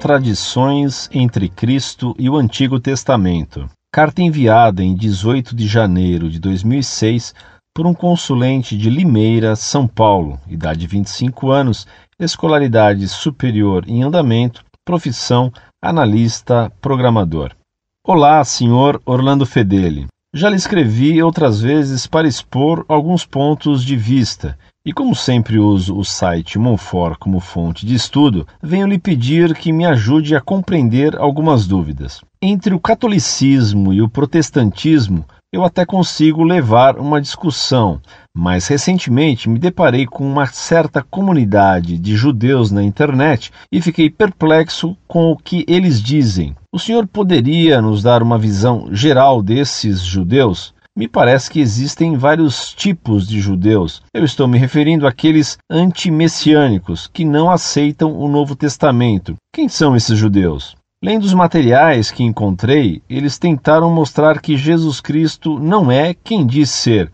Contradições entre Cristo e o Antigo Testamento. Carta enviada em 18 de janeiro de 2006 por um consulente de Limeira, São Paulo, idade 25 anos, escolaridade superior em andamento, profissão analista programador. Olá, senhor Orlando Fedeli. Já lhe escrevi outras vezes para expor alguns pontos de vista, e como sempre uso o site Monfort como fonte de estudo, venho lhe pedir que me ajude a compreender algumas dúvidas. Entre o catolicismo e o protestantismo, eu até consigo levar uma discussão, mas recentemente me deparei com uma certa comunidade de judeus na internet e fiquei perplexo com o que eles dizem. O senhor poderia nos dar uma visão geral desses judeus? Me parece que existem vários tipos de judeus. Eu estou me referindo àqueles antimessiânicos que não aceitam o Novo Testamento. Quem são esses judeus? Lendo os materiais que encontrei, eles tentaram mostrar que Jesus Cristo não é quem diz ser.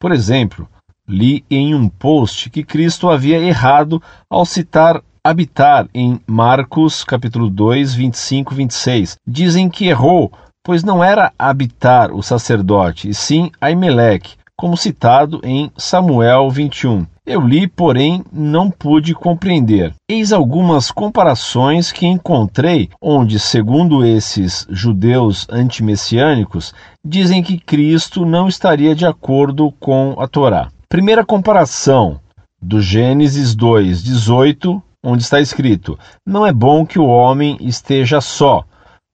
Por exemplo, li em um post que Cristo havia errado ao citar habitar em Marcos capítulo 2, 25 26. Dizem que errou, pois não era habitar o sacerdote, e sim Aimeleque, como citado em Samuel 21. Eu li, porém não pude compreender. Eis algumas comparações que encontrei onde, segundo esses judeus antimessiânicos, dizem que Cristo não estaria de acordo com a Torá. Primeira comparação do Gênesis 2, 18, onde está escrito: Não é bom que o homem esteja só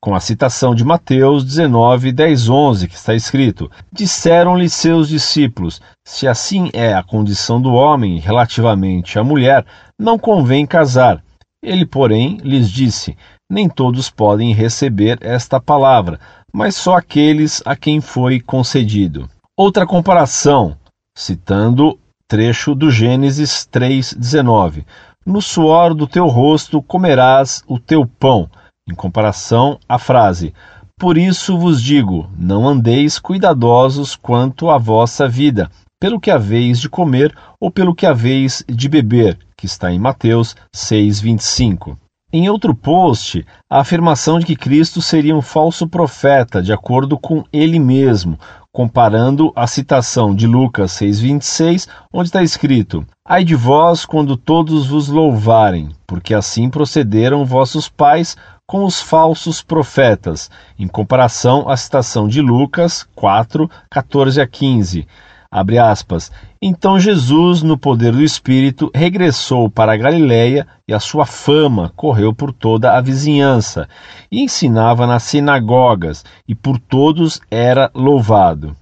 com a citação de Mateus 19, 10, 11, que está escrito: Disseram-lhe seus discípulos: Se assim é a condição do homem relativamente à mulher, não convém casar. Ele, porém, lhes disse: Nem todos podem receber esta palavra, mas só aqueles a quem foi concedido. Outra comparação, citando trecho do Gênesis 3:19: No suor do teu rosto comerás o teu pão em comparação à frase: Por isso vos digo, não andeis cuidadosos quanto à vossa vida, pelo que haveis de comer ou pelo que haveis de beber, que está em Mateus 6:25. Em outro post, a afirmação de que Cristo seria um falso profeta, de acordo com ele mesmo, comparando a citação de Lucas 6,26, onde está escrito: Ai de vós quando todos vos louvarem, porque assim procederam vossos pais com os falsos profetas, em comparação à citação de Lucas 4, 14 a 15. Abre aspas. Então Jesus, no poder do Espírito, regressou para a Galiléia e a sua fama correu por toda a vizinhança, e ensinava nas sinagogas, e por todos era louvado.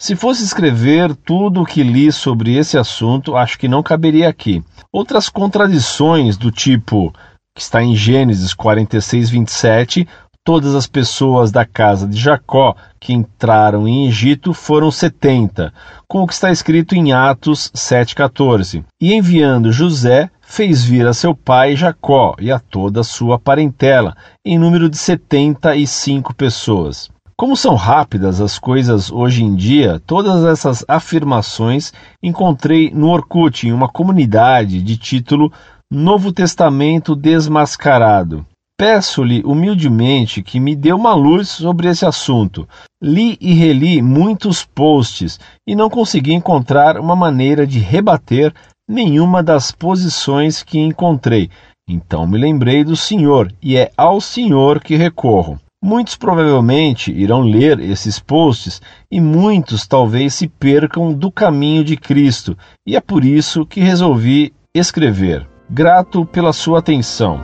Se fosse escrever tudo o que li sobre esse assunto, acho que não caberia aqui. Outras contradições do tipo que está em Gênesis 46, 27, todas as pessoas da casa de Jacó que entraram em Egito foram setenta, com o que está escrito em Atos 7,14. E enviando José, fez vir a seu pai Jacó e a toda a sua parentela, em número de setenta e cinco pessoas. Como são rápidas as coisas hoje em dia, todas essas afirmações encontrei no Orkut, em uma comunidade de título Novo Testamento desmascarado. Peço-lhe humildemente que me dê uma luz sobre esse assunto. Li e reli muitos posts e não consegui encontrar uma maneira de rebater nenhuma das posições que encontrei. Então me lembrei do Senhor e é ao Senhor que recorro. Muitos provavelmente irão ler esses posts e muitos talvez se percam do caminho de Cristo, e é por isso que resolvi escrever. Grato pela sua atenção.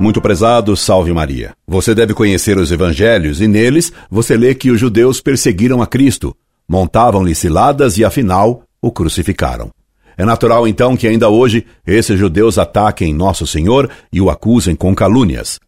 Muito prezado, salve Maria. Você deve conhecer os evangelhos e neles você lê que os judeus perseguiram a Cristo, montavam-lhe ciladas e afinal o crucificaram. É natural então que ainda hoje esses judeus ataquem Nosso Senhor e o acusem com calúnias.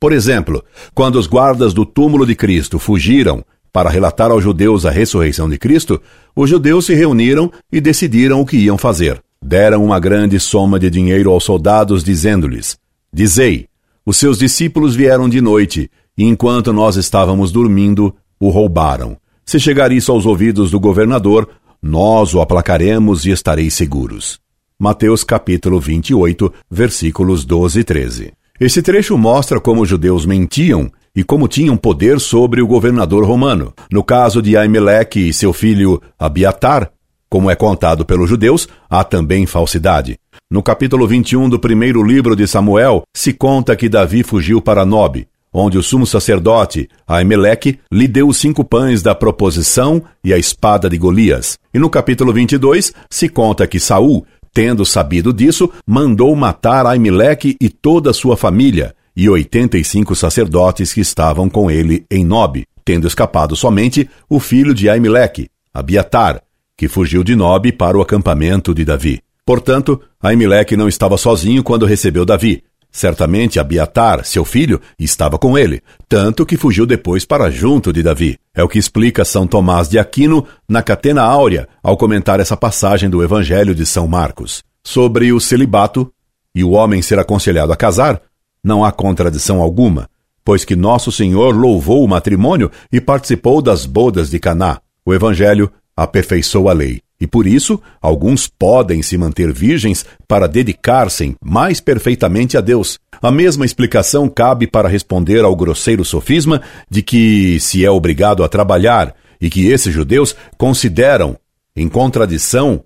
Por exemplo, quando os guardas do túmulo de Cristo fugiram para relatar aos judeus a ressurreição de Cristo, os judeus se reuniram e decidiram o que iam fazer. Deram uma grande soma de dinheiro aos soldados, dizendo-lhes: Dizei, os seus discípulos vieram de noite, e enquanto nós estávamos dormindo, o roubaram. Se chegar isso aos ouvidos do governador, nós o aplacaremos e estareis seguros. Mateus capítulo 28, versículos 12 e 13. Esse trecho mostra como os judeus mentiam e como tinham poder sobre o governador romano. No caso de Aimeleque e seu filho Abiatar, como é contado pelos judeus, há também falsidade. No capítulo 21 do primeiro livro de Samuel, se conta que Davi fugiu para Nob, onde o sumo sacerdote, Aimeleque, lhe deu os cinco pães da proposição e a espada de Golias. E no capítulo 22, se conta que Saul, tendo sabido disso, mandou matar Aimeleque e toda a sua família, e oitenta e cinco sacerdotes que estavam com ele em Nob, tendo escapado somente o filho de Aimeleque, Abiatar, que fugiu de Nob para o acampamento de Davi. Portanto, Aimeleque não estava sozinho quando recebeu Davi. Certamente Abiatar, seu filho, estava com ele, tanto que fugiu depois para junto de Davi. É o que explica São Tomás de Aquino na Catena Áurea, ao comentar essa passagem do Evangelho de São Marcos. Sobre o celibato e o homem ser aconselhado a casar, não há contradição alguma, pois que nosso Senhor louvou o matrimônio e participou das bodas de Caná. O evangelho aperfeiçoou a lei, e por isso alguns podem se manter virgens para dedicar-se mais perfeitamente a Deus. A mesma explicação cabe para responder ao grosseiro sofisma de que se é obrigado a trabalhar e que esses judeus consideram em contradição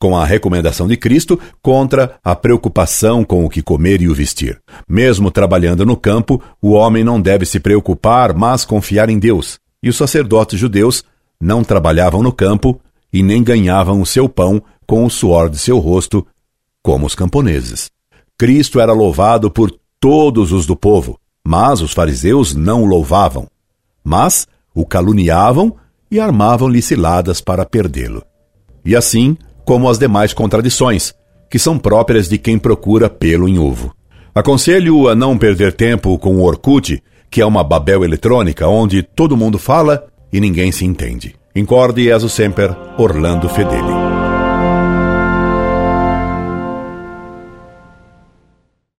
com a recomendação de Cristo contra a preocupação com o que comer e o vestir. Mesmo trabalhando no campo, o homem não deve se preocupar, mas confiar em Deus. E os sacerdotes judeus não trabalhavam no campo e nem ganhavam o seu pão com o suor de seu rosto, como os camponeses. Cristo era louvado por todos os do povo, mas os fariseus não o louvavam. Mas o caluniavam e armavam-lhe ciladas para perdê-lo. E assim, como as demais contradições, que são próprias de quem procura pelo em ovo. Aconselho-o a não perder tempo com o Orkut, que é uma babel eletrônica onde todo mundo fala e ninguém se entende. Incorde e sempre, Orlando Fedeli.